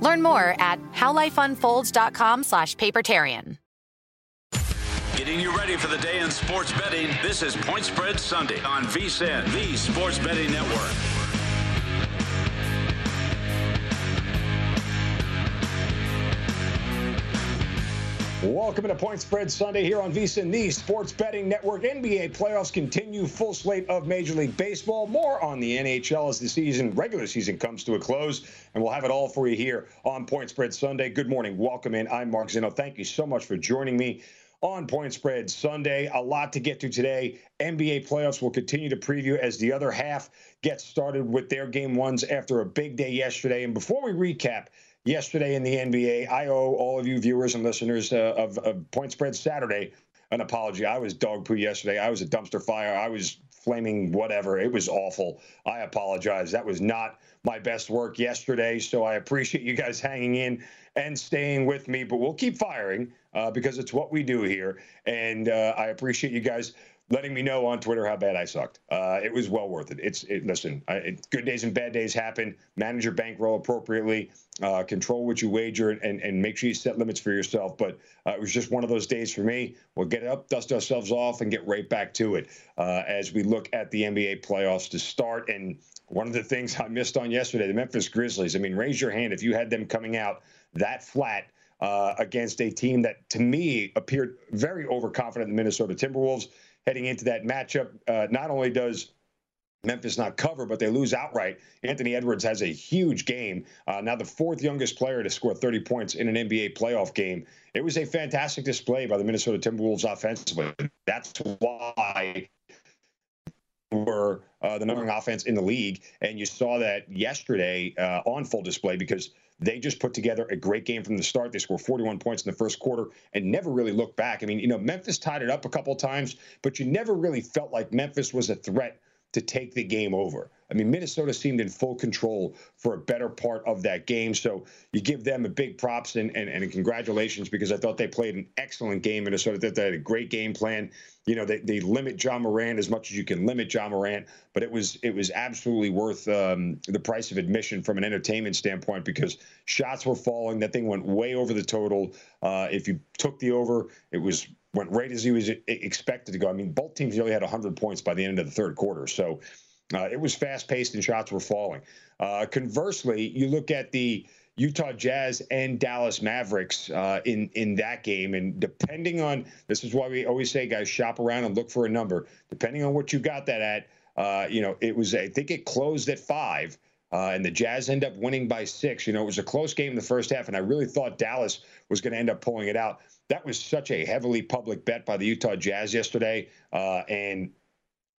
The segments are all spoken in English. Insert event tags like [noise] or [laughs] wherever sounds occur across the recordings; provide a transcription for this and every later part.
Learn more at howlifeunfolds.com slash papertarian. Getting you ready for the day in sports betting, this is Point Spread Sunday on VSIN, the Sports Betting Network. Welcome to Point Spread Sunday here on VSIN, the Sports Betting Network. NBA playoffs continue, full slate of Major League Baseball. More on the NHL as the season, regular season, comes to a close, and we'll have it all for you here on Point Spread Sunday. Good morning, welcome in. I'm Mark Zinno. Thank you so much for joining me on Point Spread Sunday. A lot to get to today. NBA playoffs will continue to preview as the other half gets started with their game ones after a big day yesterday. And before we recap yesterday in the NBA. I owe all of you viewers and listeners uh, of, of Point Spread Saturday an apology. I was dog poo yesterday. I was a dumpster fire. I was flaming whatever. It was awful. I apologize. That was not my best work yesterday. So I appreciate you guys hanging in and staying with me. But we'll keep firing uh, because it's what we do here. And uh, I appreciate you guys letting me know on Twitter how bad I sucked. Uh, it was well worth it. It's it, listen, I, it, good days and bad days happen. Manage your bankroll appropriately. Uh, control what you wager and, and make sure you set limits for yourself. But uh, it was just one of those days for me. We'll get up, dust ourselves off, and get right back to it uh, as we look at the NBA playoffs to start. And one of the things I missed on yesterday, the Memphis Grizzlies. I mean, raise your hand if you had them coming out that flat uh, against a team that, to me, appeared very overconfident. The Minnesota Timberwolves heading into that matchup. Uh, not only does Memphis not cover, but they lose outright. Anthony Edwards has a huge game. Uh, now, the fourth youngest player to score 30 points in an NBA playoff game. It was a fantastic display by the Minnesota Timberwolves offensively. That's why were uh, the number one offense in the league. And you saw that yesterday uh, on full display because they just put together a great game from the start. They scored 41 points in the first quarter and never really looked back. I mean, you know, Memphis tied it up a couple times, but you never really felt like Memphis was a threat to take the game over. I mean, Minnesota seemed in full control for a better part of that game. So you give them a big props and, and, and congratulations because I thought they played an excellent game. Minnesota they had a great game plan. You know, they, they limit Ja Morant as much as you can limit Ja Morant, but it was it was absolutely worth um, the price of admission from an entertainment standpoint because shots were falling. That thing went way over the total. Uh, if you took the over, it was went right as he was expected to go. I mean, both teams nearly had 100 points by the end of the third quarter. So uh, it was fast paced and shots were falling. Uh, conversely, you look at the Utah Jazz and Dallas Mavericks uh, in in that game, and depending on this is why we always say, guys, shop around and look for a number. Depending on what you got that at, uh, you know, it was I think it closed at five. Uh, and the Jazz end up winning by six. You know, it was a close game in the first half, and I really thought Dallas was going to end up pulling it out. That was such a heavily public bet by the Utah Jazz yesterday, uh, and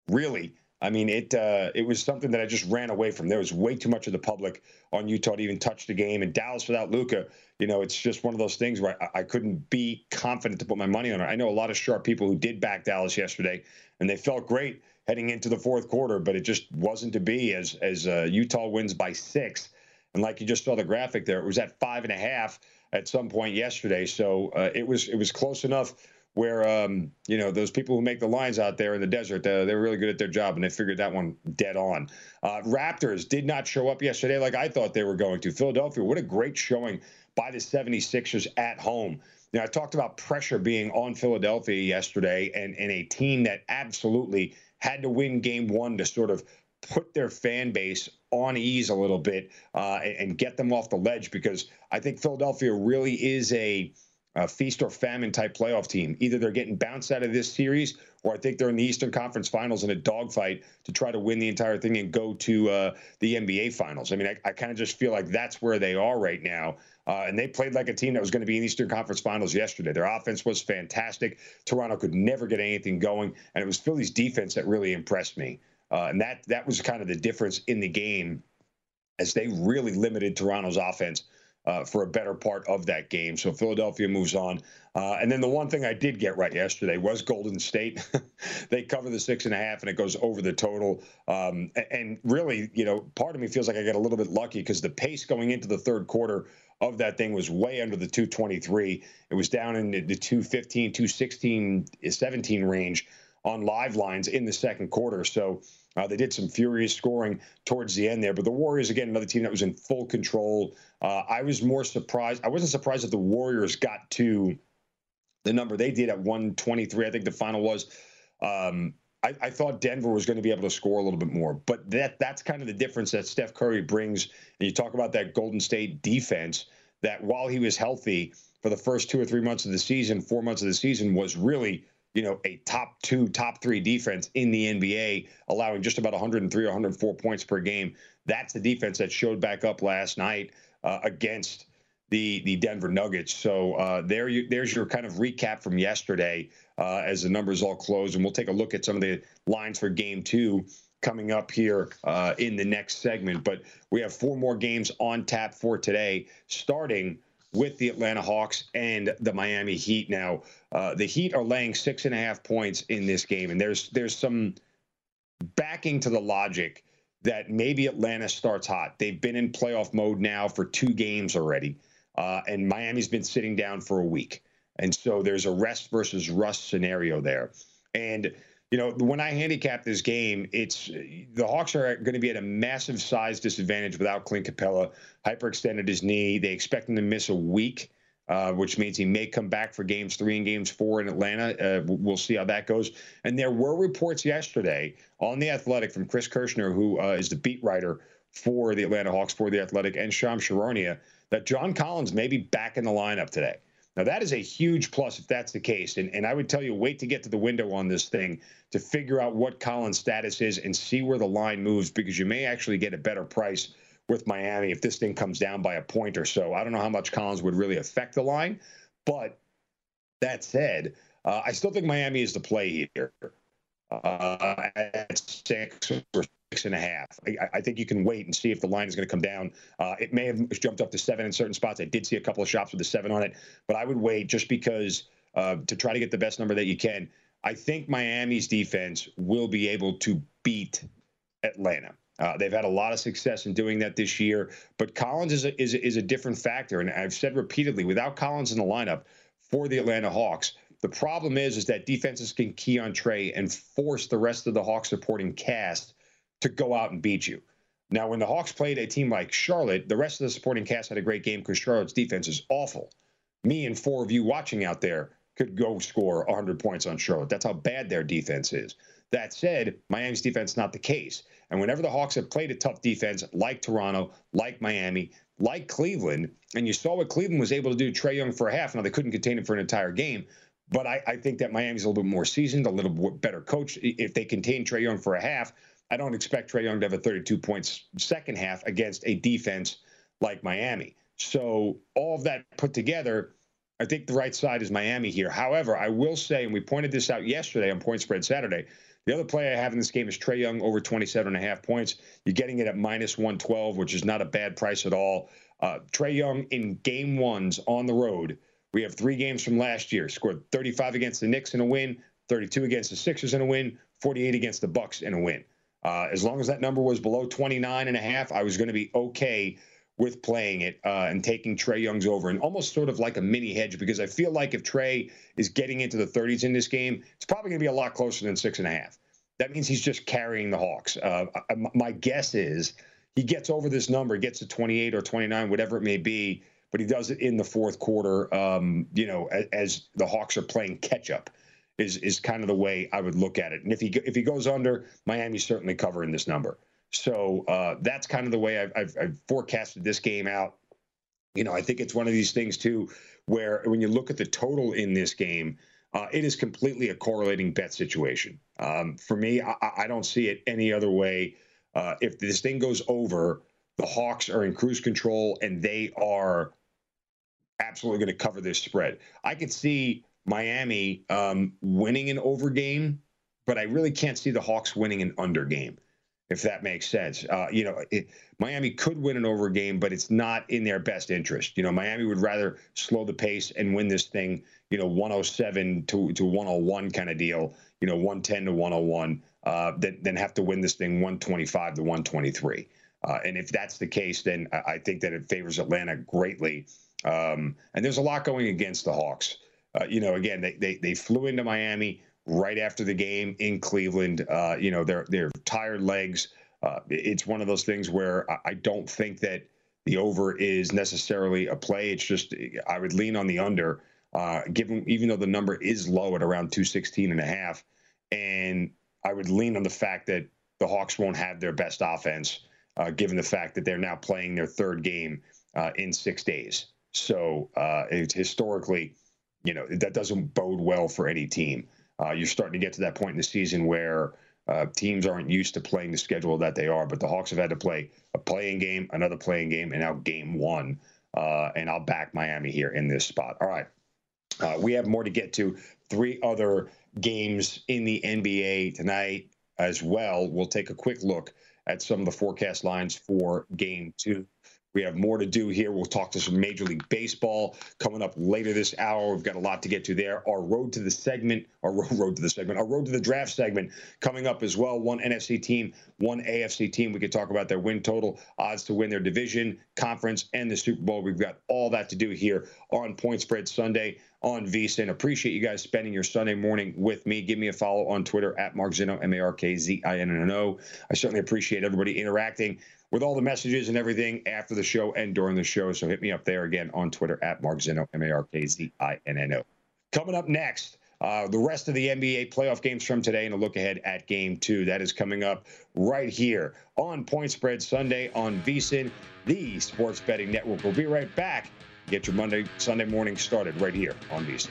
really, I mean, it uh, it was something that I just ran away from. There was way too much of the public on Utah to even touch the game, and Dallas without Luka, you know, it's just one of those things where I, I couldn't be confident to put my money on it. I know a lot of sharp people who did back Dallas yesterday, and they felt great heading into the fourth quarter, but it just wasn't to be as as uh, Utah wins by six. And like you just saw the graphic there, it was at five and a half at some point yesterday. So uh, it was it was close enough where um, you know those people who make the lines out there in the desert, uh, they're really good at their job, and they figured that one dead on. Uh, Raptors did not show up yesterday like I thought they were going to. Philadelphia, what a great showing by the 76ers at home. Now, I talked about pressure being on Philadelphia yesterday and, and a team that absolutely had to win game one to sort of put their fan base on ease a little bit uh, and, get them off the ledge because I think Philadelphia really is a, a, feast or famine type playoff team. Either they're getting bounced out of this series, or I think they're in the Eastern Conference Finals in a dogfight to try to win the entire thing and go to uh, the NBA Finals. I mean, I, I kind of just feel like that's where they are right now. Uh, and they played like a team that was going to be in Eastern Conference Finals yesterday. Their offense was fantastic. Toronto could never get anything going, and it was Philly's defense that really impressed me. Uh, and that that was kind of the difference in the game, as they really limited Toronto's offense uh, for a better part of that game. So Philadelphia moves on. Uh, and then the one thing I did get right yesterday was Golden State. [laughs] they cover the six and a half, and it goes over the total. Um, and really, you know, part of me feels like I got a little bit lucky because the pace going into the third quarter of that thing was way under the 223. It was down in the 215, 216, 17 range on live lines in the second quarter. So uh, they did some furious scoring towards the end there. But the Warriors, again, another team that was in full control. Uh, I was more surprised. I wasn't surprised that the Warriors got to the number they did at 123. I think the final was. Um, I, I, thought Denver was going to be able to score a little bit more, but that that's kind of the difference that Steph Curry brings. And you talk about that Golden State defense that while he was healthy for the first two or three months of the season, four months of the season was really you know a top two, top three defense in the NBA, allowing just about 103 or 104 points per game. That's the defense that showed back up last night uh, against the the Denver Nuggets. So uh, there you there's your kind of recap from yesterday uh, as the numbers all close, and we'll take a look at some of the lines for Game Two coming up here uh, in the next segment. But we have four more games on tap for today, starting with the Atlanta Hawks and the Miami Heat. Now, uh, the Heat are laying six and a half points in this game, and there's there's some backing to the logic that maybe Atlanta starts hot. They've been in playoff mode now for two games already. Uh, and Miami's been sitting down for a week. And so there's a rest versus rust scenario there. And, you know, when I handicap this game, it's the Hawks are going to be at a massive size disadvantage without Clint Capela. Hyperextended his knee. They expect him to miss a week. Uh, which means he may come back for games three and games four in Atlanta. Uh, we'll see how that goes. And there were reports yesterday on The Athletic from Chris Kirschner, who uh, is the beat writer for the Atlanta Hawks for The Athletic, and Shams Charania, that John Collins may be back in the lineup today. Now, that is a huge plus if that's the case. And, and I would tell you, wait to get to the window on this thing to figure out what Collins' status is and see where the line moves because you may actually get a better price with Miami if this thing comes down by a point or so. I don't know how much Collins would really affect the line. But that said, uh, I still think Miami is the play here. Uh, at six or six and a half. I, I, think you can wait and see if the line is going to come down. Uh, it may have jumped up to seven in certain spots. I did see a couple of shops with the seven on it, but I would wait just because uh, to try to get the best number that you can. I think Miami's defense will be able to beat Atlanta. Uh, they've had a lot of success in doing that this year, but Collins is a, is, is a different factor. And I've said repeatedly, without Collins in the lineup for the Atlanta Hawks, the problem is is that defenses can key on Trae and force the rest of the Hawks supporting cast to go out and beat you. Now, when the Hawks played a team like Charlotte, the rest of the supporting cast had a great game because Charlotte's defense is awful. Me and four of you watching out there could go score 100 points on Charlotte. That's how bad their defense is. That said, Miami's defense not the case. And whenever the Hawks have played a tough defense like Toronto, like Miami, like Cleveland, and you saw what Cleveland was able to do, Trae Young for a half. Now, they couldn't contain him for an entire game, but I, I think that Miami's a little bit more seasoned, a little bit better coach. If they contain Trae Young for a half, I don't expect Trae Young to have a 32 points second half against a defense like Miami. So all of that put together, I think the right side is Miami here. However, I will say, and we pointed this out yesterday on Point Spread Saturday, the other play I have in this game is Trae Young over 27 and a half points. You're getting it at minus 112, which is not a bad price at all. Uh, Trae Young in game ones on the road. We have three games from last year. Scored 35 against the Knicks in a win, 32 against the Sixers in a win, 48 against the Bucks in a win. Uh, as long as that number was below 29 and a half, I was going to be okay with playing it uh, and taking Trae Young's over and almost sort of like a mini hedge because I feel like if Trae is getting into the 30s in this game, it's probably going to be a lot closer than six and a half. That means he's just carrying the Hawks. Uh, my guess is he gets over this number, gets to 28 or 29, whatever it may be, but he does it in the fourth quarter. Um, you know, as, as, the Hawks are playing catch up, is is kind of the way I would look at it. And if he if he goes under, Miami's certainly covering this number. So uh, that's kind of the way I've, I've, I've forecasted this game out. You know, I think it's one of these things too, where when you look at the total in this game, uh, it is completely a correlating bet situation. Um, for me, I, I, don't see it any other way. Uh, if this thing goes over, the Hawks are in cruise control and they are absolutely going to cover this spread. I could see Miami um, winning an over game, but I really can't see the Hawks winning an under game if that makes sense. Uh, you know, it, Miami could win an over game, but it's not in their best interest. You know, Miami would rather slow the pace and win this thing, you know, 107 to, to 101 kind of deal, you know, 110 to 101, uh, than, than have to win this thing 125 to 123. Uh, and if that's the case, then I think that it favors Atlanta greatly. Um, and there's a lot going against the Hawks. Uh, you know, again, they, they, they flew into Miami right after the game in Cleveland. Uh, you know, they're they're tired legs. Uh, it's one of those things where I, I don't think that the over is necessarily a play. It's just I would lean on the under, uh, given even though the number is low at around 216 and a half, and I would lean on the fact that the Hawks won't have their best offense, uh, given the fact that they're now playing their third game uh, in six days. So uh, it's historically, you know, that doesn't bode well for any team uh, you're starting to get to that point in the season where uh, teams aren't used to playing the schedule that they are. But the Hawks have had to play a play-in game, another play-in game, and now game one. Uh, and I'll back Miami here in this spot. All right. Uh, we have more to get to. Three other games in the NBA tonight as well. We'll take a quick look at some of the forecast lines for game two. We have more to do here. We'll talk to some Major League Baseball coming up later this hour. We've got a lot to get to there. Our road to the segment, our road to the segment, our road to the draft segment coming up as well. One NFC team, one AFC team. We could talk about their win total, odds to win their division, conference, and the Super Bowl. We've got all that to do here on Point Spread Sunday on VSIN. Appreciate you guys spending your Sunday morning with me. Give me a follow on Twitter at Mark Zinno, M A R K Z I N N O. I certainly appreciate everybody interacting with all the messages and everything after the show and during the show. So hit me up there again on Twitter at Mark Zinno, M A R K Z I N N O. Coming up next, uh, the rest of the NBA playoff games from today and a look ahead at game two. That is coming up right here on Point Spread Sunday on VSIN, the sports betting network. We'll be right back. Get your Monday, Sunday morning started right here on VSIN.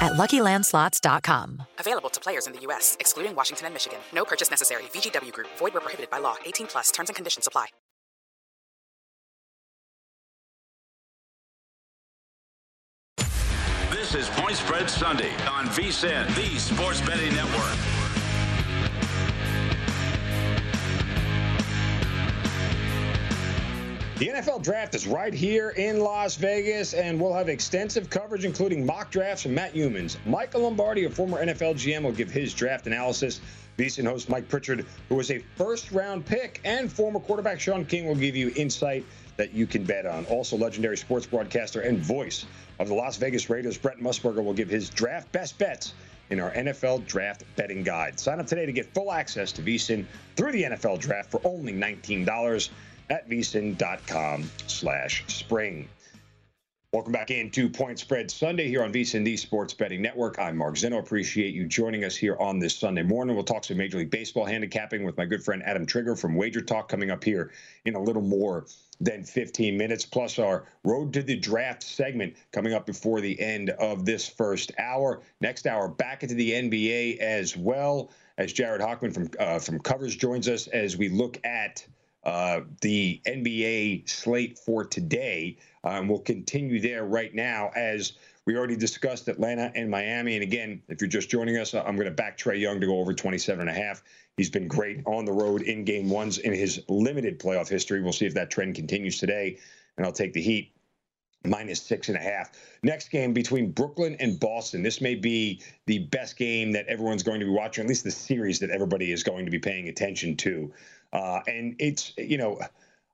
at LuckyLandSlots.com. Available to players in the U.S., excluding Washington and Michigan. No purchase necessary. VGW Group. Void where prohibited by law. 18 plus. Terms and conditions apply. This is Point Spread Sunday on VSIN, the Sports Betting Network. The NFL draft is right here in Las Vegas, and we'll have extensive coverage, including mock drafts from Matt Youmans. Michael Lombardi, a former NFL GM, will give his draft analysis. VSIN host Mike Pritchard, who was a first round pick, and former quarterback Sean King will give you insight that you can bet on. Also, legendary sports broadcaster and voice of the Las Vegas Raiders, Brent Musburger, will give his draft best bets in our NFL draft betting guide. Sign up today to get full access to VSIN through the NFL draft for only $19 at vsin.com slash spring. Welcome back into Point Spread Sunday here on VSIN, the Sports Betting Network. I'm Mark Zinno. Appreciate you joining us here on this Sunday morning. We'll talk some Major League Baseball handicapping with my good friend Adam Trigger from Wager Talk coming up here in a little more than 15 minutes, plus our Road to the Draft segment coming up before the end of this first hour. Next hour, back into the NBA as well, as Jared Hockman from uh, from Covers joins us as we look at uh, the NBA slate for today. Um, we'll continue there right now as we already discussed Atlanta and Miami. And again, if you're just joining us, I'm going to back Trae Young to go over 27 and a half. He's been great on the road in game ones in his limited playoff history. We'll see if that trend continues today. And I'll take the Heat minus six and a half. Next game between Brooklyn and Boston. This may be the best game that everyone's going to be watching, at least the series that everybody is going to be paying attention to. Uh, and it's, you know,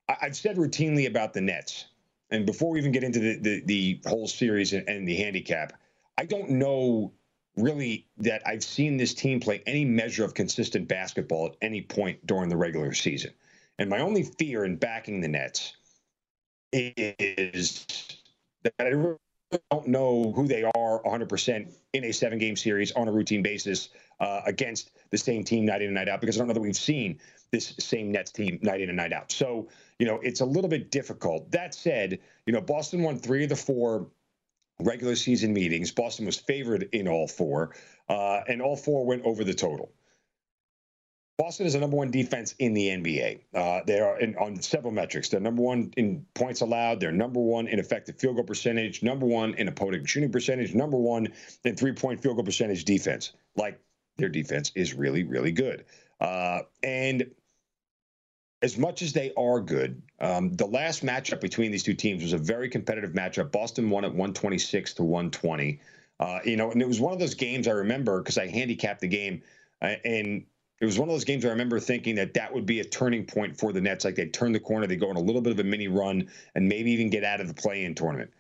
I, have said routinely about the Nets, and before we even get into the, the, the whole series and, and the handicap, I don't know really that I've seen this team play any measure of consistent basketball at any point during the regular season. And my only fear in backing the Nets is that I don't know who they are 100% in a seven game series on a routine basis uh, against the same team night in and night out because I don't know that we've seen this same Nets team night in and night out. So, you know, it's a little bit difficult. That said, you know, Boston won three of the four regular season meetings. Boston was favored in all four, uh, and all four went over the total. Boston is the number one defense in the NBA. Uh, they are in, on several metrics. They're number one in points allowed. They're number one in effective field goal percentage. Number one in opponent shooting percentage. Number one in three point field goal percentage defense. Like their defense is really, really good. Uh, and as much as they are good, um, the last matchup between these two teams was a very competitive matchup. Boston won at 126 to 120. Uh, you know, and it was one of those games I remember because I handicapped the game, uh, and it was one of those games I remember thinking that that would be a turning point for the Nets. Like they'd turn the corner, they go on a little bit of a mini run, and maybe even get out of the play-in tournament.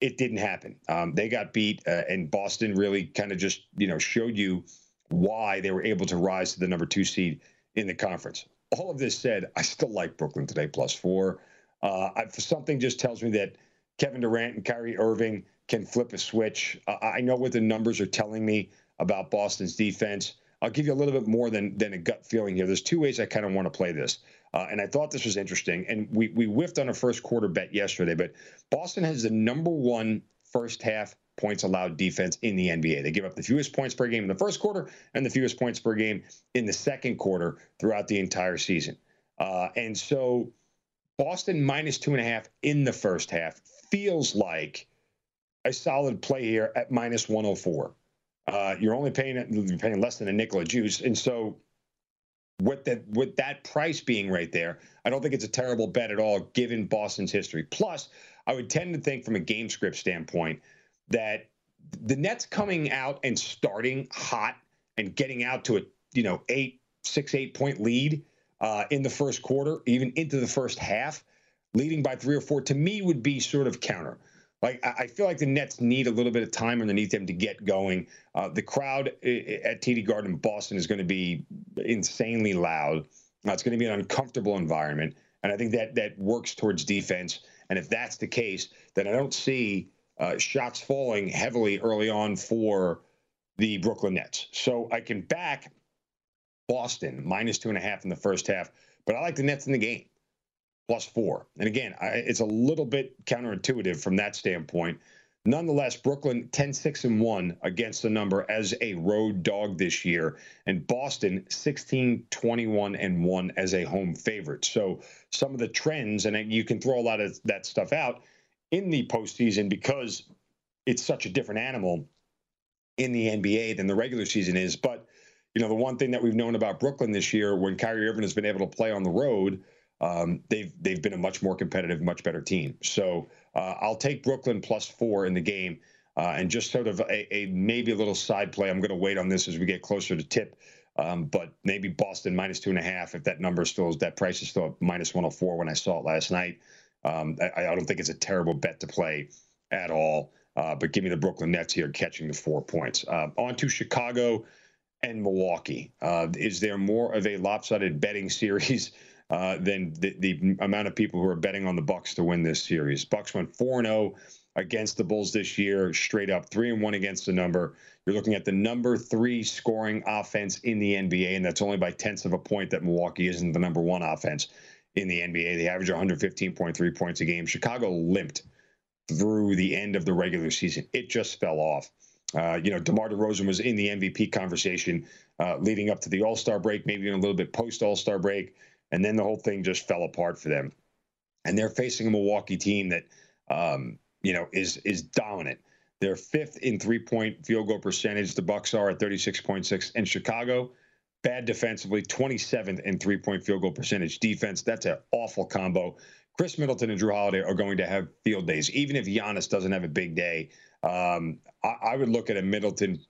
It didn't happen. Um, they got beat, uh, and Boston really kind of just you know showed you why they were able to rise to the number two seed in the conference. All of this said, I still like Brooklyn today plus four. Uh, I, something just tells me that Kevin Durant and Kyrie Irving can flip a switch. Uh, I know what the numbers are telling me about Boston's defense. I'll give you a little bit more than than a gut feeling here. There's two ways I kind of want to play this, uh, and I thought this was interesting. And we we whiffed on a first quarter bet yesterday, but Boston has the number one first half points allowed defense in the NBA. They give up the fewest points per game in the first quarter and the fewest points per game in the second quarter throughout the entire season. Uh, and so Boston minus two and a half in the first half feels like a solid play here at minus 104. Uh, you're only paying you're paying less than a nickel of juice, and so with that with that price being right there, I don't think it's a terrible bet at all given Boston's history. Plus, I would tend to think from a game script standpoint that the Nets coming out and starting hot and getting out to a you know eight six eight point lead uh, in the first quarter, even into the first half, leading by three or four, to me would be sort of counter. Like I feel like the Nets need a little bit of time underneath them to get going. Uh, the crowd at TD Garden in Boston is going to be insanely loud. Uh, it's going to be an uncomfortable environment, and I think that that works towards defense. And if that's the case, then I don't see uh, shots falling heavily early on for the Brooklyn Nets. So I can back Boston minus two and a half in the first half, but I like the Nets in the game plus four. And again, I, it's a little bit counterintuitive from that standpoint. Nonetheless, Brooklyn 10 6 and 1 against the number as a road dog this year, and Boston 16 21 and 1 as a home favorite. So, some of the trends, and you can throw a lot of that stuff out in the postseason because it's such a different animal in the NBA than the regular season is. But, you know, the one thing that we've known about Brooklyn this year when Kyrie Irving has been able to play on the road um, they've they've been a much more competitive, much better team. So uh, I'll take Brooklyn plus four in the game, uh, and just sort of a, a, maybe a little side play. I'm going to wait on this as we get closer to tip, um, but maybe Boston minus two and a half if that number still is that price is still minus 104 when I saw it last night. Um, I, I, don't think it's a terrible bet to play at all. Uh, but give me the Brooklyn Nets here catching the four points. Uh, on to Chicago and Milwaukee. Uh, is there more of a lopsided betting [laughs] series? uh, than the, the amount of people who are betting on the Bucks to win this series. Bucks went four and zero oh against the Bulls this year, straight up three and one against the number. You're looking at the number three scoring offense in the NBA, and that's only by tenths of a point that Milwaukee isn't the number one offense in the NBA. They average 115.3 points a game. Chicago limped through the end of the regular season. It just fell off. Uh, you know, DeMar DeRozan was in the MVP conversation uh, leading up to the All Star break, maybe even a little bit post All Star break and then the whole thing just fell apart for them. And they're facing a Milwaukee team that, um, you know, is is dominant. They're fifth in three point field goal percentage. The Bucks are at 36.6. And Chicago, bad defensively, 27th in three point field goal percentage. Defense, that's an awful combo. Khris Middleton and Jrue Holiday are going to have field days. Even if Giannis doesn't have a big day, um, I, I, would look at a Middleton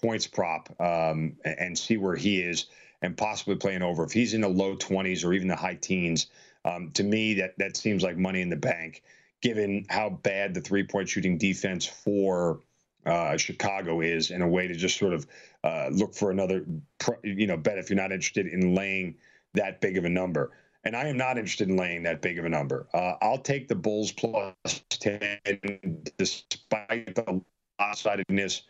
points prop um, and see where he is and possibly playing over. If he's in the low 20s or even the high teens, um, to me, that that seems like money in the bank, given how bad the three point shooting defense for uh, Chicago is, in a way to just sort of uh, look for another, you know, bet if you're not interested in laying that big of a number. And I am not interested in laying that big of a number. Uh, I'll take the Bulls plus 10 despite the lopsidedness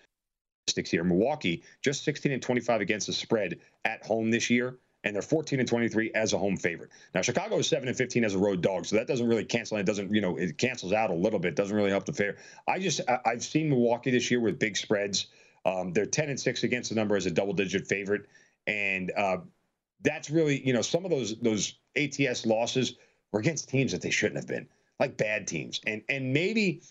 here. Milwaukee just 16 and 25 against the spread at home this year, and they're 14 and 23 as a home favorite. Now Chicago is 7 and 15 as a road dog, so that doesn't really cancel. It doesn't, you know, it cancels out a little bit. Doesn't really help the fair. I just I, have seen Milwaukee this year with big spreads. Um, they're 10 and 6 against the number as a double digit favorite, and uh, that's really you know some of those those ATS losses were against teams that they shouldn't have been, like bad teams, and and maybe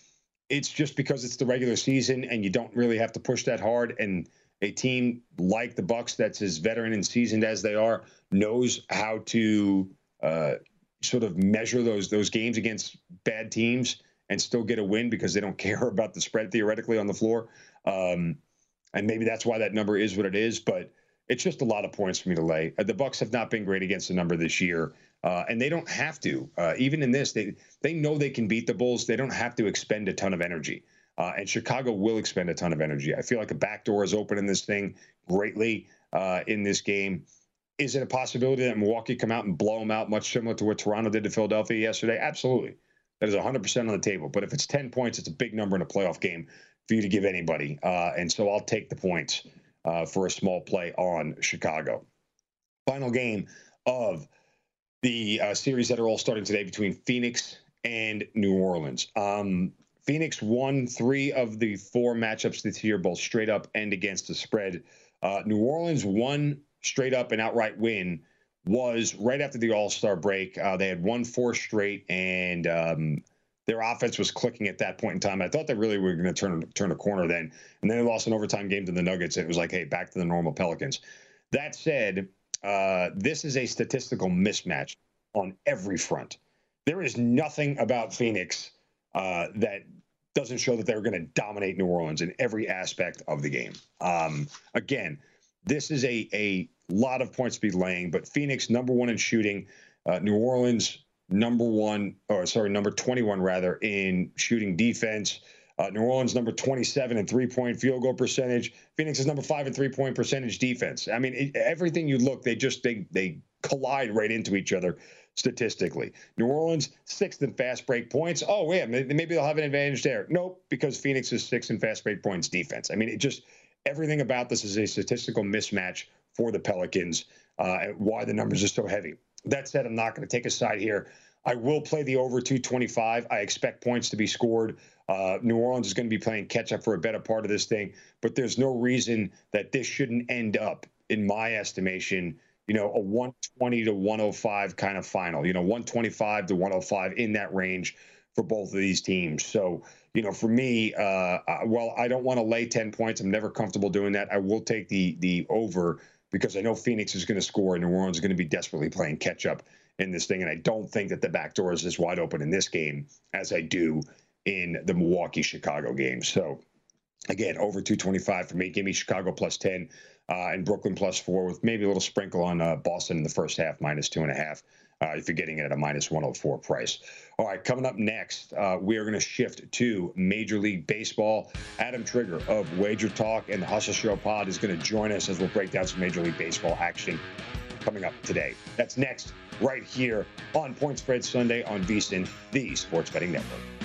it's just because it's the regular season and you don't really have to push that hard. And a team like the Bucks, that's as veteran and seasoned as they are, knows how to uh, sort of measure those those games against bad teams and still get a win because they don't [laughs] care about the spread theoretically on the floor. Um, and maybe that's why that number is what it is. But it's just a lot of points for me to lay. Uh, the Bucks have not been great against the number this year. Uh, and they don't have to. Uh, even in this, they they know they can beat the Bulls. They don't have to expend a ton of energy. Uh, and Chicago will expend a ton of energy. I feel like a backdoor is open in this thing greatly uh, in this game. Is it a possibility that Milwaukee come out and blow them out, much similar to what Toronto did to Philadelphia yesterday? Absolutely. That is 100% on the table. But if it's 10 points, it's a big number in a playoff game for you to give anybody. Uh, and so I'll take the points uh, for a small play on Chicago. Final game of the uh, series that are all starting today between Phoenix and New Orleans. Um, Phoenix won three of the four matchups this year, both straight up and against the spread. Uh, New Orleans one straight up and outright win was right after the All Star break. Uh, they had won four straight, and um, their offense was clicking at that point in time. I thought they really were going to turn turn a corner then, and then they lost an overtime game to the Nuggets, it was like, hey, back to the normal Pelicans. That said, uh, this is a statistical mismatch on every front. There is nothing about Phoenix uh, that doesn't show that they're going to dominate New Orleans in every aspect of the game. Um, again, this is a a lot of points to be laying, but Phoenix number one in shooting, uh, New Orleans number one, or sorry, number 21 rather in shooting defense. Uh, New Orleans number 27 in three point field goal percentage. Phoenix is number five in three point percentage defense. I mean, it, everything you look, they just they they collide right into each other statistically. New Orleans sixth in fast break points. Oh yeah, maybe they'll have an advantage there. Nope, because Phoenix is sixth in fast break points defense. I mean, it just everything about this is a statistical mismatch for the Pelicans. Uh, why the numbers are so heavy. That said, I'm not going to take a side here. I will play the over 225. I expect points to be scored. Uh, New Orleans is going to be playing catch up for a better part of this thing, but there's no reason that this shouldn't end up, in my estimation, you know, a 120 to 105 kind of final, you know, 125 to 105 in that range for both of these teams. So, you know, for me, uh, well, I don't want to lay 10 points. I'm never comfortable doing that. I will take the the over because I know Phoenix is going to score and New Orleans is going to be desperately playing catch up in this thing. And I don't think that the back door is as wide open in this game as I do in the Milwaukee Chicago game. So, again, over 225 for me. Give me Chicago plus 10 uh, and Brooklyn plus four with maybe a little sprinkle on uh, Boston in the first half, minus two and a half. Uh, if you're getting it at a minus 104 price. All right, coming up next, uh, we are going to shift to Major League Baseball. Adam Trigger of Wager Talk and the Hustle Show Pod is going to join us as we'll break down some Major League Baseball action coming up today. That's next, right here on Point Spread Sunday on VSIN, the Sports Betting Network.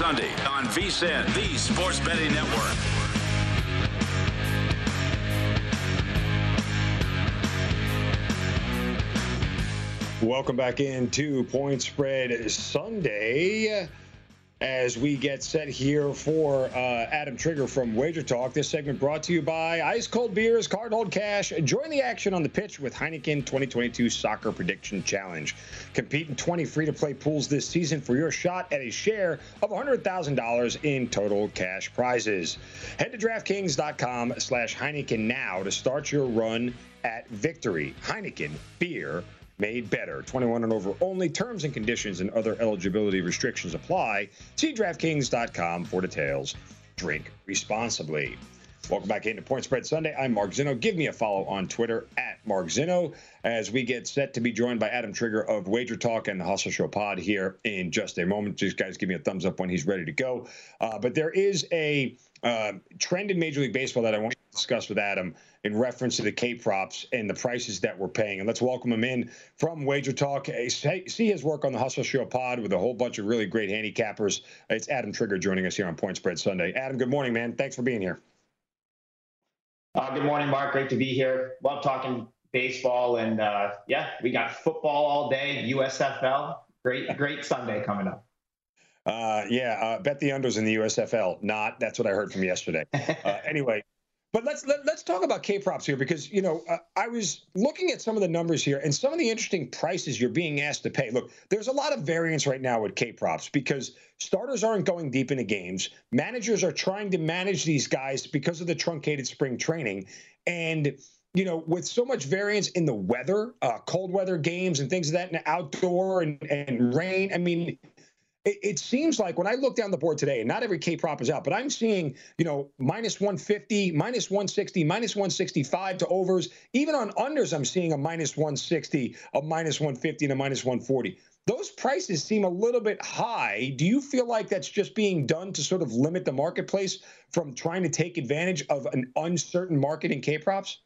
Sunday on VSIN, the Sports Betting Network. Welcome back into Point Spread Sunday as we get set here for uh, Adam Trigger from Wager Talk. This segment brought to you by Ice Cold Beers, Card Hold Cash. Join the action on the pitch with Heineken 2022 Soccer Prediction Challenge. Compete in 20 free to play pools this season for your shot at a share of $100,000 in total cash prizes. Head to DraftKings.com slash Heineken now to start your run at victory. Heineken, beer made better. 21 and over only. Terms and conditions and other eligibility restrictions apply. See DraftKings.com for details. Drink responsibly. Welcome back into Point Spread Sunday. I'm Mark Zinno. Give me a follow on Twitter at Mark Zinno as we get set to be joined by Adam Trigger of Wager Talk and the Hustle Show Pod here in just a moment. Just guys, give me a thumbs up when he's ready to go. Uh, but there is a uh, trend in Major League Baseball that I want to discuss with Adam in reference to the K props and the prices that we're paying. And let's welcome him in from Wager Talk. See his work on the Hustle Show pod with a whole bunch of really great handicappers. It's Adam Trigger joining us here on Point Spread Sunday. Adam, good morning, man. Thanks for being here. Uh, good morning, Mark. Great to be here. Love talking baseball. And uh, yeah, we got football all day, USFL. Great, great Sunday coming up. Uh, yeah, uh, bet the unders in the USFL. Not. That's what I heard from yesterday. [laughs] Uh, anyway, but let's let, us let us talk about K props here because you know uh, I was looking at some of the numbers here and some of the interesting prices you're being asked to pay. Look, there's a lot of variance right now with K props because starters aren't going deep into games. Managers are trying to manage these guys because of the truncated spring training, and you know with so much variance in the weather, uh, cold weather games and things of that, and outdoor and, and rain. I mean, it, it, seems like when I look down the board today, and not every K prop is out, but I'm seeing, you know, minus 150, minus 160, minus 165 to overs. Even on unders, I'm seeing a minus 160, a minus 150, and a minus 140. Those prices seem a little bit high. Do you feel like that's just being done to sort of limit the marketplace from trying to take advantage of an uncertain market in K props?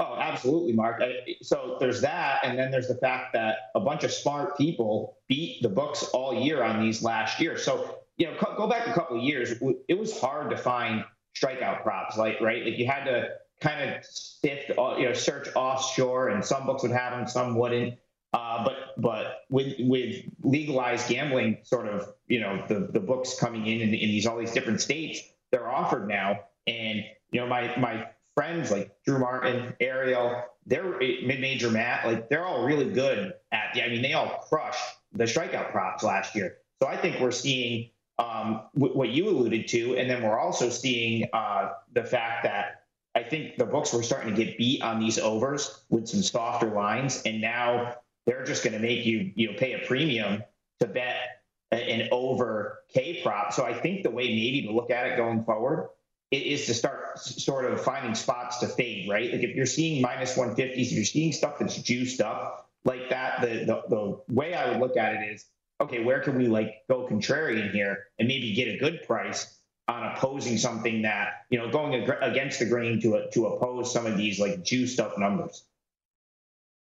Oh, absolutely, Mark. So there's that, and then there's the fact that a bunch of smart people beat the books all year on these last year. So you know, go back a couple of years. It was hard to find strikeout props, like right, like you had to kind of sift, you know, search offshore, and some books would have them, some wouldn't. Uh, but but with with legalized gambling, sort of, you know, the the books coming in in, in these all these different states, they're offered now, and you know, my my friends like Drew Martin, Ariel, they're mid-major Matt, like they're all really good at. The. I mean, they all crushed the strikeout props last year. So I think we're seeing um, w- what you alluded to, and then we're also seeing uh, the fact that I think the books were starting to get beat on these overs with some softer lines, and now they're just going to make you you know pay a premium to bet an over K prop. So I think the way maybe to look at it going forward is to start sort of finding spots to fade, right? Like if you're seeing minus 150s, if you're seeing stuff that's juiced up like that, the, the, the way I would look at it is, okay, where can we like go contrarian here and maybe get a good price on opposing something that, you know, going ag- against the grain to, to oppose some of these like juiced up numbers.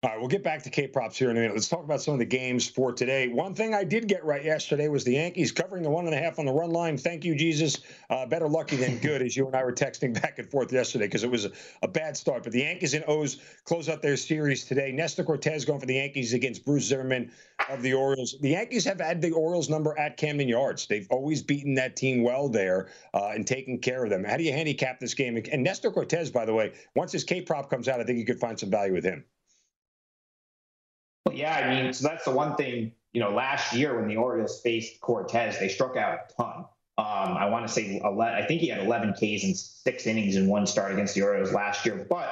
All right, we'll get back to K props here in a minute. Let's talk about some of the games for today. One thing I did get right yesterday was the Yankees covering the one and a half on the run line. Thank you, Jesus. Uh, better lucky than [laughs] good, as you and I were texting back and forth yesterday because it was a, a, bad start. But the Yankees and O's close out their series today. Nestor Cortes going for the Yankees against Bruce Zimmermann of the Orioles. The Yankees have had the Orioles number at Camden Yards. They've always beaten that team well there uh, and taken care of them. How do you handicap this game? And Nestor Cortes, by the way, once his K prop comes out, I think you could find some value with him. Yeah, I mean, so that's the one thing, you know, last year when the Orioles faced Cortes, they struck out a ton. Um, I want to say 11, I think he had 11 Ks in six innings in one start against the Orioles last year. But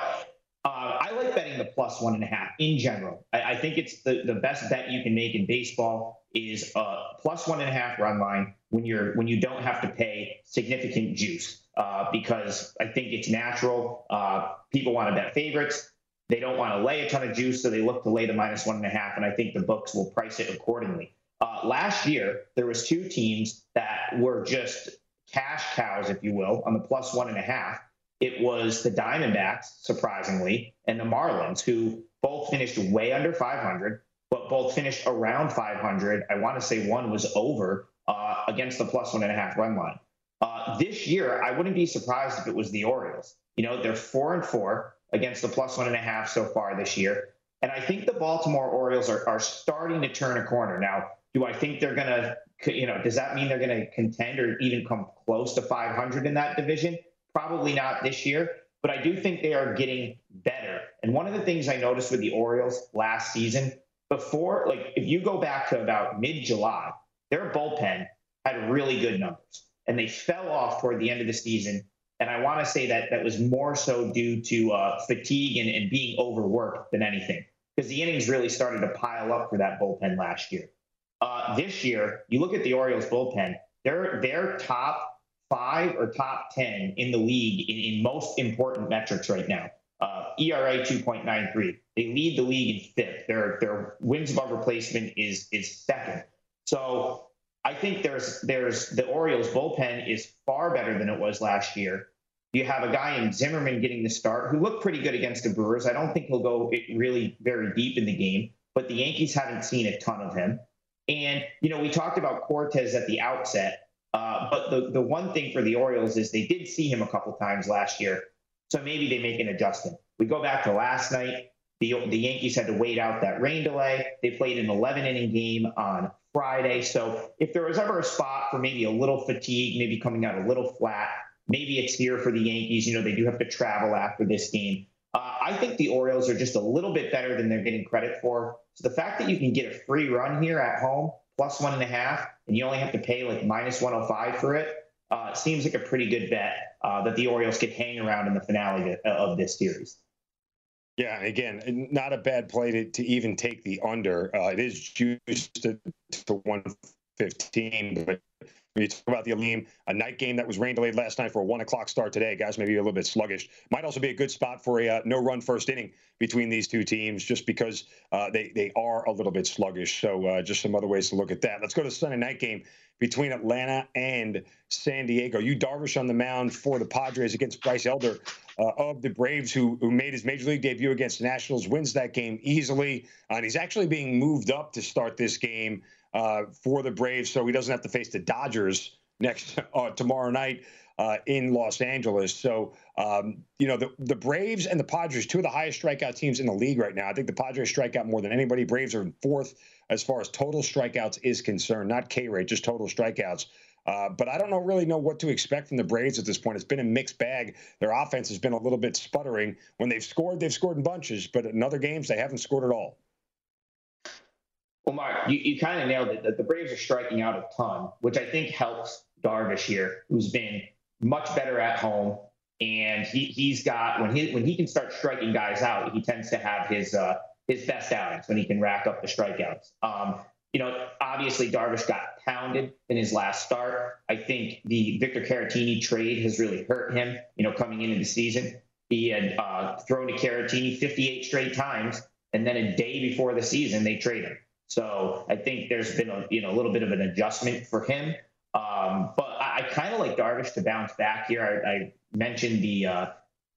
uh, I like betting the plus one and a half in general. I, I, think it's the, the best bet you can make in baseball is a plus one and a half run line when you're when you don't have to pay significant juice uh, because I think it's natural. Uh, people want to bet favorites. They don't want to lay a ton of juice, so they look to lay the minus one and a half, and I think the books will price it accordingly. Uh, last year, there was two teams that were just cash cows, if you will, on the plus one and a half. It was the Diamondbacks, surprisingly, and the Marlins, who both finished way under 500, but both finished around 500. I want to say one was over uh, against the plus one and a half run line. Uh, this year, I wouldn't be surprised if it was the Orioles. You know, they're four and four against the plus one and a half so far this year. And I think the Baltimore Orioles are, are starting to turn a corner. Now, do I think they're going to, you know, does that mean they're going to contend or even come close to 500 in that division? Probably not this year, but I do think they are getting better. And one of the things I noticed with the Orioles last season, before, like, if you go back to about mid July, their bullpen had really good numbers and they fell off toward the end of the season and I want to say that that was more so due to uh, fatigue and, and being overworked than anything, because the innings really started to pile up for that bullpen last year. Uh, this year, you look at the Orioles bullpen; they're they're top five or top ten in the league in, in most important metrics right now. Uh, ERA 2.93. They lead the league in fifth. Their their wins above replacement is is second. So I think there's there's the Orioles bullpen is far better than it was last year. You have a guy in Zimmermann getting the start who looked pretty good against the Brewers. I don't think he'll go really very deep in the game, but the Yankees haven't seen a ton of him. And you know, we talked about Cortes at the outset, uh, but the the one thing for the Orioles is they did see him a couple times last year, so maybe they make an adjustment. We go back to last night. The, the Yankees had to wait out that rain delay. They played an 11 inning game on Friday. So if there was ever a spot for maybe a little fatigue, maybe coming out a little flat, maybe it's here for the Yankees. You know, they do have to travel after this game. Uh, I think the Orioles are just a little bit better than they're getting credit for. So the fact that you can get a free run here at home, plus one and a half, and you only have to pay like minus 105 for it, uh, seems like a pretty good bet uh, that the Orioles could hang around in the finale of this series. Yeah, again, not a bad play to, to even take the under. Uh, it is juiced to, to 115, but you talk about the Aleem, a night game that was rain delayed last night for a one o'clock start today, guys maybe a little bit sluggish. Might also be a good spot for a uh, no run first inning between these two teams, just because uh, they they are a little bit sluggish. So uh, just some other ways to look at that. Let's go to Sunday night game between Atlanta and San Diego. Yu Darvish on the mound for the Padres against Bryce Elder uh, of the Braves, who who made his major league debut against the Nationals, wins that game easily, and he's actually being moved up to start this game uh, for the Braves, so he doesn't have to face the Dodgers next [laughs] uh, tomorrow night uh, in Los Angeles. So um, you know the the Braves and the Padres, two of the highest strikeout teams in the league right now. I think the Padres strike out more than anybody. Braves are in fourth as far as total strikeouts is concerned, not K rate, just total strikeouts. Uh, but I don't know really know what to expect from the Braves at this point. It's been a mixed bag. Their offense has been a little bit sputtering. When they've scored, they've scored in bunches, but in other games they haven't scored at all. Well, Mark, you, you kind of nailed it. The, the Braves are striking out a ton, which I think helps Darvish here, who's been much better at home. And he, he's got when he when he can start striking guys out, he tends to have his uh, his best outings when he can rack up the strikeouts. Um, you know, obviously Darvish got pounded in his last start. I think the Victor Caratini trade has really hurt him. You know, coming into the season, he had uh, thrown to Caratini 58 straight times, and then a day before the season they trade him. So I think there's been a you know a little bit of an adjustment for him. Um, but I, I kind of like Darvish to bounce back here. I, I mentioned the uh,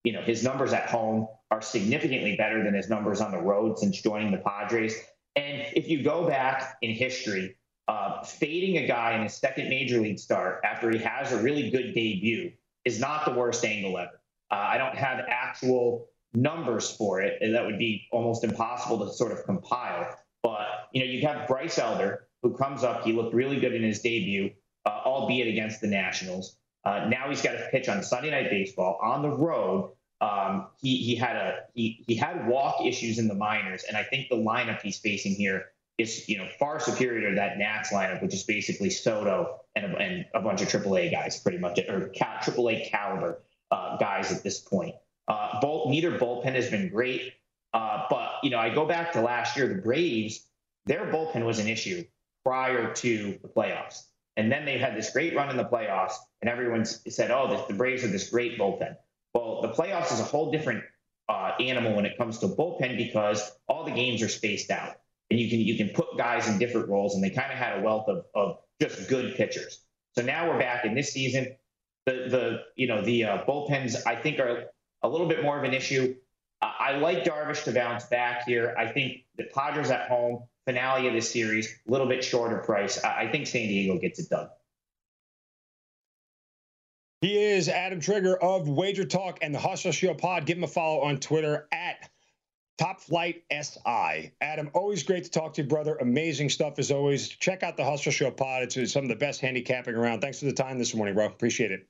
you know his numbers at home are significantly better than his numbers on the road since joining the Padres. And if you go back in history, uh, fading a guy in his second major league start after he has a really good debut is not the worst angle ever. Uh, I don't have actual numbers for it, and that would be almost impossible to sort of compile. But you know, you have Bryce Elder who comes up. He looked really good in his debut, uh, albeit against the Nationals. Uh, now he's got to pitch on Sunday Night Baseball on the road. Um, he he had a he he had walk issues in the minors, and I think the lineup he's facing here is you know far superior to that Nats lineup, which is basically Soto and a, and a bunch of AAA guys, pretty much, or AAA caliber uh, guys at this point. Uh, both neither bullpen has been great, uh, but you know I go back to last year, the Braves, their bullpen was an issue prior to the playoffs, and then they had this great run in the playoffs, and everyone said, "Oh, the, the Braves have this great bullpen." Well, the playoffs is a whole different uh, animal when it comes to bullpen because all the games are spaced out and you can you can put guys in different roles, and they kind of had a wealth of, of just good pitchers. So now we're back in this season. The the you know the uh, bullpens I think are a little bit more of an issue. I, like Darvish to bounce back here. I think the Padres at home finale of the series, a little bit shorter price. I, I think San Diego gets it done. He is Adam Trigger of Wager Talk and the Hustle Show Pod. Give him a follow on Twitter at Top Flight SI. Adam, always great to talk to you, brother. Amazing stuff as always. Check out the Hustle Show pod. It's some of the best handicapping around. Thanks for the time this morning, bro. Appreciate it.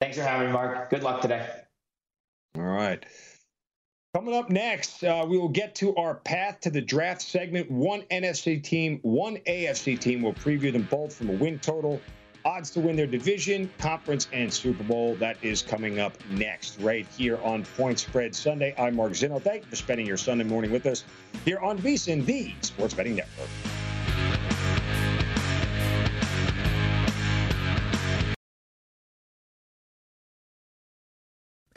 Thanks for having me, Mark. Good luck today. All right. Coming up next, uh, we will get to our path to the draft segment. One NFC team, one AFC team. We'll preview them both from a win total odds to win their division, conference, and Super Bowl. That is coming up next, right here on Point Spread Sunday. I'm Mark Zinno. Thank you for spending your Sunday morning with us here on VSIN, the Sports Betting Network.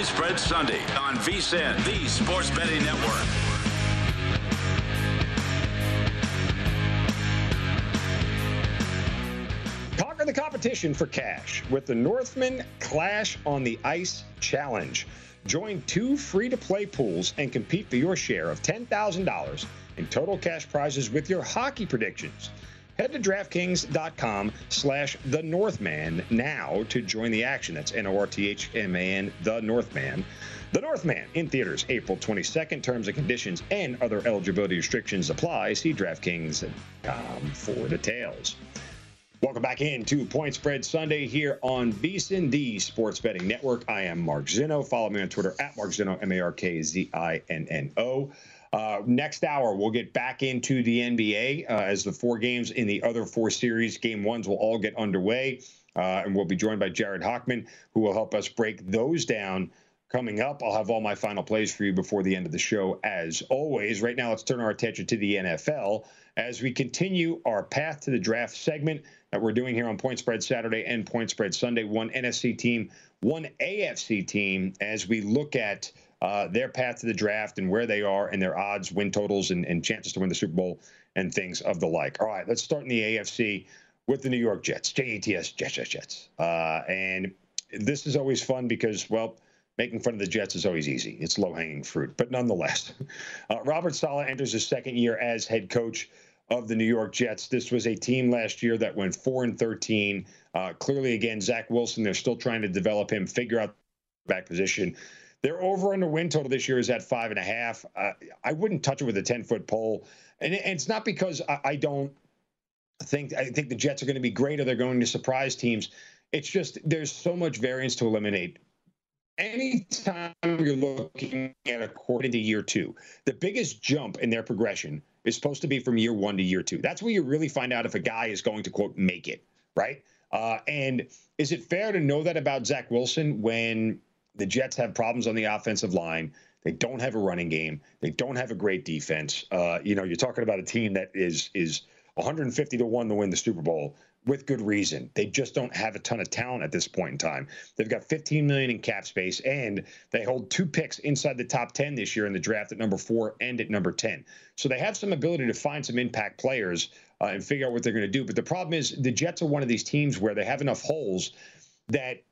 Point Spread Sunday on VSIN, the Sports Betting Network. Conquer the competition for cash with the Northman Clash on the Ice Challenge. Join two free to play pools and compete for your share of $10,000 in total cash prizes with your hockey predictions. Head to DraftKings.com slash The Northman now to join the action. That's N O R T H M A N, The Northman. The Northman in theaters April 22nd. Terms and conditions and other eligibility restrictions apply. See DraftKings.com for details. Welcome back into Point Spread Sunday here on VSIN, the Sports Betting Network. I am Mark Zinno. Follow me on Twitter at Mark Zinno, M A R K Z I N N O. Uh, next hour, we'll get back into the NBA uh, as the four games in the other four series, game ones, will all get underway. Uh, and we'll be joined by Jared Hockman, who will help us break those down. Coming up, I'll have all my final plays for you before the end of the show, as always. Right now, let's turn our attention to the NFL as we continue our path to the draft segment that we're doing here on Point Spread Saturday and Point Spread Sunday. One NFC team, one AFC team, as we look at uh, their path to the draft and where they are and their odds, win totals, and, and chances to win the Super Bowl and things of the like. All right, let's start in the AFC with the New York Jets, J-E-T-S, Jets, Jets, Jets. Uh, and this is always fun because, well, making fun of the Jets is always easy. It's low-hanging fruit, but nonetheless, [laughs] uh, Robert Saleh enters his second year as head coach of the New York Jets. This was a team last year that went four and thirteen. Uh, clearly, again, Zach Wilson. They're still trying to develop him, figure out back position. Their over under win total this year is at five and a half. Uh, I wouldn't touch it with a ten foot pole, and, and, it's not because I, I don't think I think the Jets are going to be great or they're going to surprise teams. It's just there's so much variance to eliminate anytime you're looking at a quarter into year two, the biggest jump in their progression is supposed to be from year one to year two. That's where you really find out if a guy is going to quote make it, right? Uh, and is it fair to know that about Zach Wilson when the Jets have problems on the offensive line? They don't have a running game. They don't have a great defense. Uh, you know, you're talking about a team that is is 150 to one to win the Super Bowl with good reason. They just don't have a ton of talent at this point in time. They've got 15 million in cap space, and they hold two picks inside the top 10 this year in the draft at number four and at number 10. So they have some ability to find some impact players uh, and figure out what they're going to do. But the problem is the Jets are one of these teams where they have enough holes that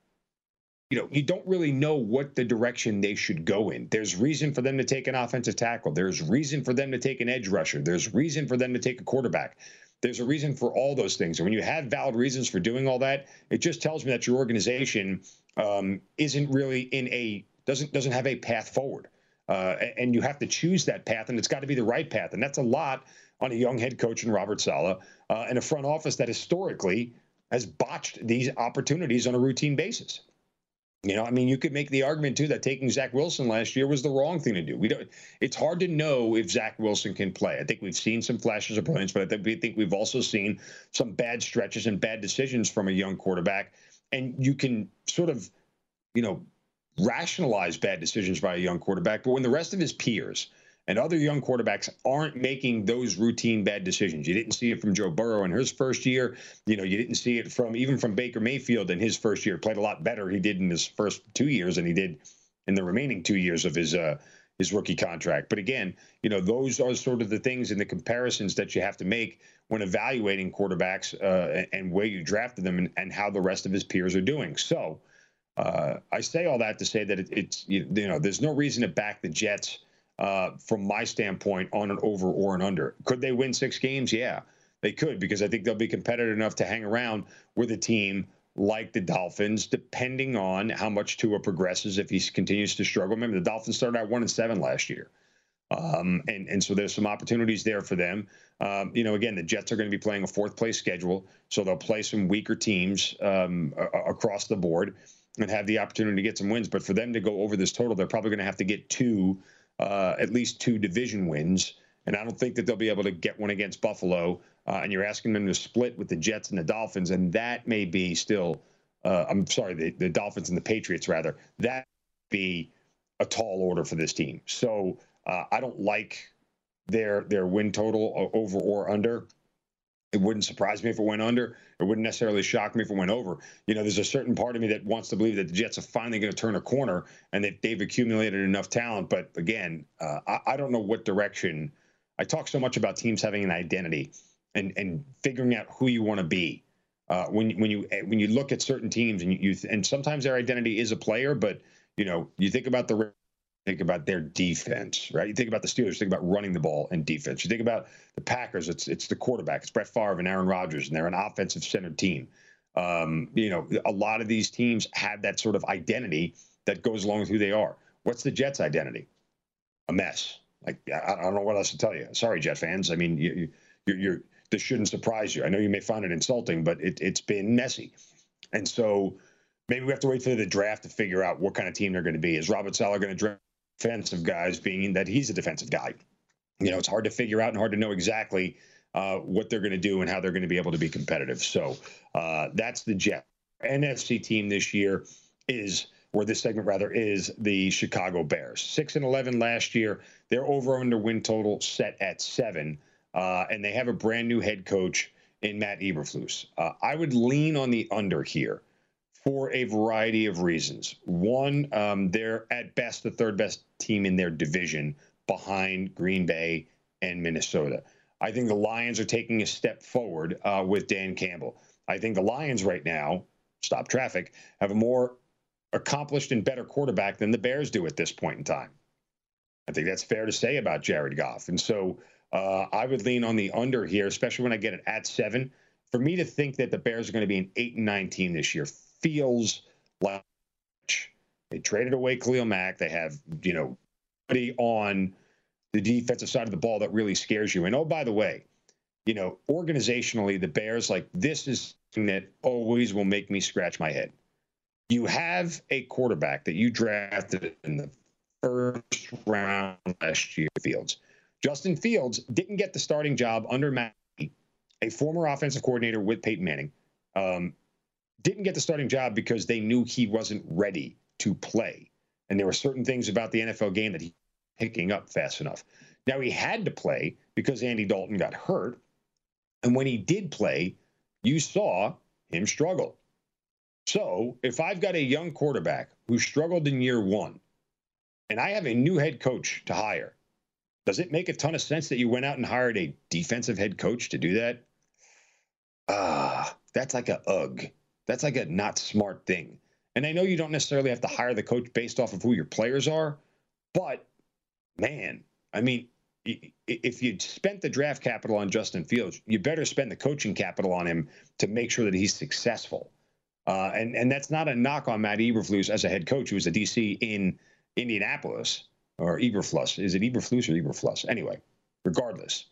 you know, you don't really know what the direction they should go in. There's reason for them to take an offensive tackle. There's reason for them to take an edge rusher. There's reason for them to take a quarterback. There's a reason for all those things. And when you have valid reasons for doing all that, it just tells me that your organization um, isn't really in a doesn't doesn't have a path forward. Uh, and you have to choose that path, and it's got to be the right path. And that's a lot on a young head coach in Robert Saleh uh, and a front office that historically has botched these opportunities on a routine basis. You know, I mean, you could make the argument too that taking Zach Wilson last year was the wrong thing to do. We don't. It's hard to know if Zach Wilson can play. I think we've seen some flashes of brilliance, but I think we think we've also seen some bad stretches and bad decisions from a young quarterback. And you can sort of, you know, rationalize bad decisions by a young quarterback, but when the rest of his peers and other young quarterbacks aren't making those routine bad decisions. You didn't see it from Joe Burrow in his first year. You know, you didn't see it from even from Baker Mayfield in his first year. Played a lot better he did in his first two years than he did in the remaining two years of his uh, his rookie contract. But again, you know, those are sort of the things and the comparisons that you have to make when evaluating quarterbacks uh, and where you drafted them and, and how the rest of his peers are doing. So. Uh, I say all that to say that it, it's you know there's no reason to back the Jets uh, from my standpoint, on an over or an under. Could they win six games? Yeah, they could because I think they'll be competitive enough to hang around with a team like the Dolphins, depending on how much Tua progresses if he continues to struggle. Remember, the Dolphins started out one and seven last year. Um, and and so there's some opportunities there for them. Um, you know, again, the Jets are going to be playing a fourth place schedule, so they'll play some weaker teams um, across the board and have the opportunity to get some wins. But for them to go over this total, they're probably going to have to get two uh, at least two division wins. And I don't think that they'll be able to get one against Buffalo. Uh, and you're asking them to split with the Jets and the Dolphins, and that may be still. Uh, I'm sorry, the, the Dolphins and the Patriots rather. That be a tall order for this team. So uh, I don't like their their win total over or under. It wouldn't surprise me if it went under. It wouldn't necessarily shock me if it went over. You know, there's a certain part of me that wants to believe that the Jets are finally going to turn a corner and that they've accumulated enough talent. But again, uh, I, I don't know what direction. I talk so much about teams having an identity and and figuring out who you want to be. Uh, when when you when you look at certain teams and you, you and sometimes their identity is a player, but you know you think about the think about their defense, right? You think about the Steelers, think about running the ball and defense. You think about the Packers, it's it's the quarterback, it's Brett Favre and Aaron Rodgers, and they're an offensive centered team. Um, you know, a lot of these teams have that sort of identity that goes along with who they are. What's the Jets' identity? A mess. Like I, I don't know what else to tell you. Sorry, Jet fans. I mean, you, you, you're this shouldn't surprise you. I know you may find it insulting, but it, it's been messy, and so maybe we have to wait for the draft to figure out what kind of team they're going to be. Is Robert Saleh going to draft? Defensive guys, being that he's a defensive guy. You know, it's hard to figure out and hard to know exactly uh, what they're going to do and how they're going to be able to be competitive. So uh, that's the Jet. NFC team this year is, or this segment rather, is the Chicago Bears. Six and eleven last year. Their over under win total set at seven, uh, and they have a brand new head coach in Matt Eberflus. Uh, I would lean on the under here for a variety of reasons. One, um, they're at best the third best team in their division behind Green Bay and Minnesota. I think the Lions are taking a step forward uh, with Dan Campbell. I think the Lions right now, stop traffic, have a more accomplished and better quarterback than the Bears do at this point in time. I think that's fair to say about Jared Goff. And so uh, I would lean on the under here, especially when I get it at seven. For me to think that the Bears are going to be an eight and nine team this year feels like they traded away Khalil Mack. They have, you know, on the defensive side of the ball that really scares you. And oh, by the way, you know, organizationally, the Bears, like this is something that always will make me scratch my head. You have a quarterback that you drafted in the first round last year, Fields. Justin Fields didn't get the starting job under Matt, a former offensive coordinator with Peyton Manning. Um, didn't get the starting job because they knew he wasn't ready to play. And there were certain things about the NFL game that he picking up fast enough. Now he had to play because Andy Dalton got hurt. And when he did play, you saw him struggle. So if I've got a young quarterback who struggled in year one, and I have a new head coach to hire, does it make a ton of sense that you went out and hired a defensive head coach to do that? Ah, uh, that's like a ugh. That's like a not smart thing. And I know you don't necessarily have to hire the coach based off of who your players are, but man, I mean, if you spent the draft capital on Justin Fields, you better spend the coaching capital on him to make sure that he's successful. Uh, and and that's not a knock on Matt Eberflus as a head coach, who was a DC in Indianapolis or Eberflus. Is it Eberflus or Eberflus? Anyway, regardless,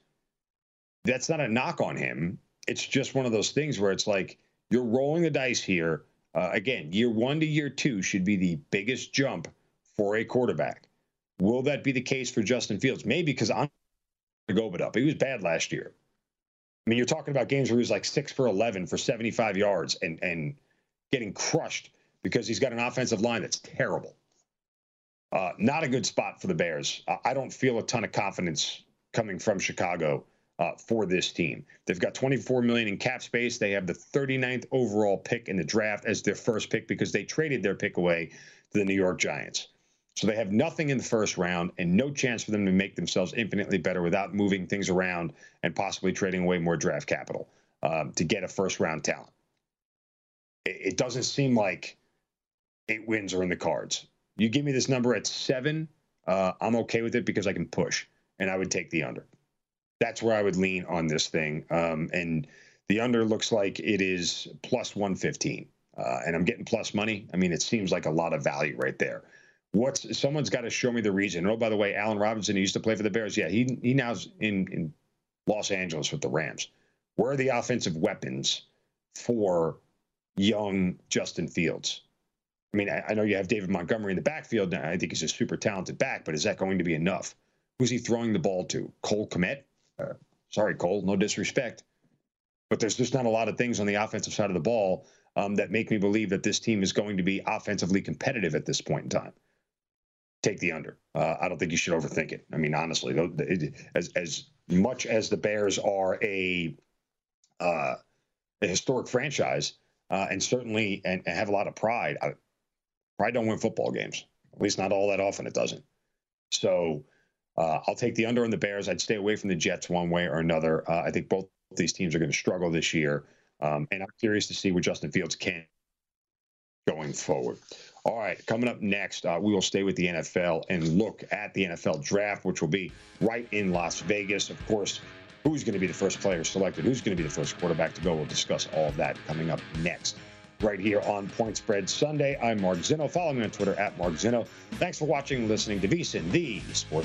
that's not a knock on him. It's just one of those things where it's like you're rolling the dice here. Uh, again, year one to year two should be the biggest jump for a quarterback. Will that be the case for Justin Fields? Maybe because I'm going to go but up. He was bad last year. I mean, you're talking about games where he was like six for 11 for 75 yards and, and getting crushed because he's got an offensive line that's terrible. Uh, not a good spot for the Bears. I don't feel a ton of confidence coming from Chicago uh, for this team. They've got 24 million in cap space. They have the 39th overall pick in the draft as their first pick because they traded their pick away to the New York Giants. So they have nothing in the first round and no chance for them to make themselves infinitely better without moving things around and possibly trading away more draft capital um, to get a first round talent. It, it doesn't seem like eight wins are in the cards. You give me this number at seven, uh, I'm okay with it because I can push, and I would take the under that's where I would lean on this thing. Um, and the under looks like it is plus 115. Uh, and I'm getting plus money. I mean, it seems like a lot of value right there. What's someone's got to show me the reason. Oh, by the way, Allen Robinson he used to play for the Bears. Yeah, he he now's in in Los Angeles with the Rams. Where are the offensive weapons for young Justin Fields? I mean, I, I know you have David Montgomery in the backfield. Now. I think he's a super talented back, but is that going to be enough? Who's he throwing the ball to? Cole Kmet? Uh, sorry, Cole, no disrespect. But there's just not a lot of things on the offensive side of the ball um, that make me believe that this team is going to be offensively competitive at this point in time. Take the under. Uh, I don't think you should overthink it. I mean, honestly, as as much as the Bears are a uh, a historic franchise, uh, and certainly and, and, have a lot of pride. I, pride don't win football games. At least not all that often. It doesn't. So uh, I'll take the under on the Bears. I'd stay away from the Jets one way or another. Uh, I think both these teams are going to struggle this year, um, and I'm curious to see what Justin Fields can going forward. All right, coming up next, uh, we will stay with the NFL and look at the NFL draft, which will be right in Las Vegas. Of course, who's going to be the first player selected, who's going to be the first quarterback to go. We'll discuss all of that coming up next. Right here on Point Spread Sunday. I'm Mark Zinno. Follow me on Twitter at Mark Zinno. Thanks for watching and listening to VSIN, the sport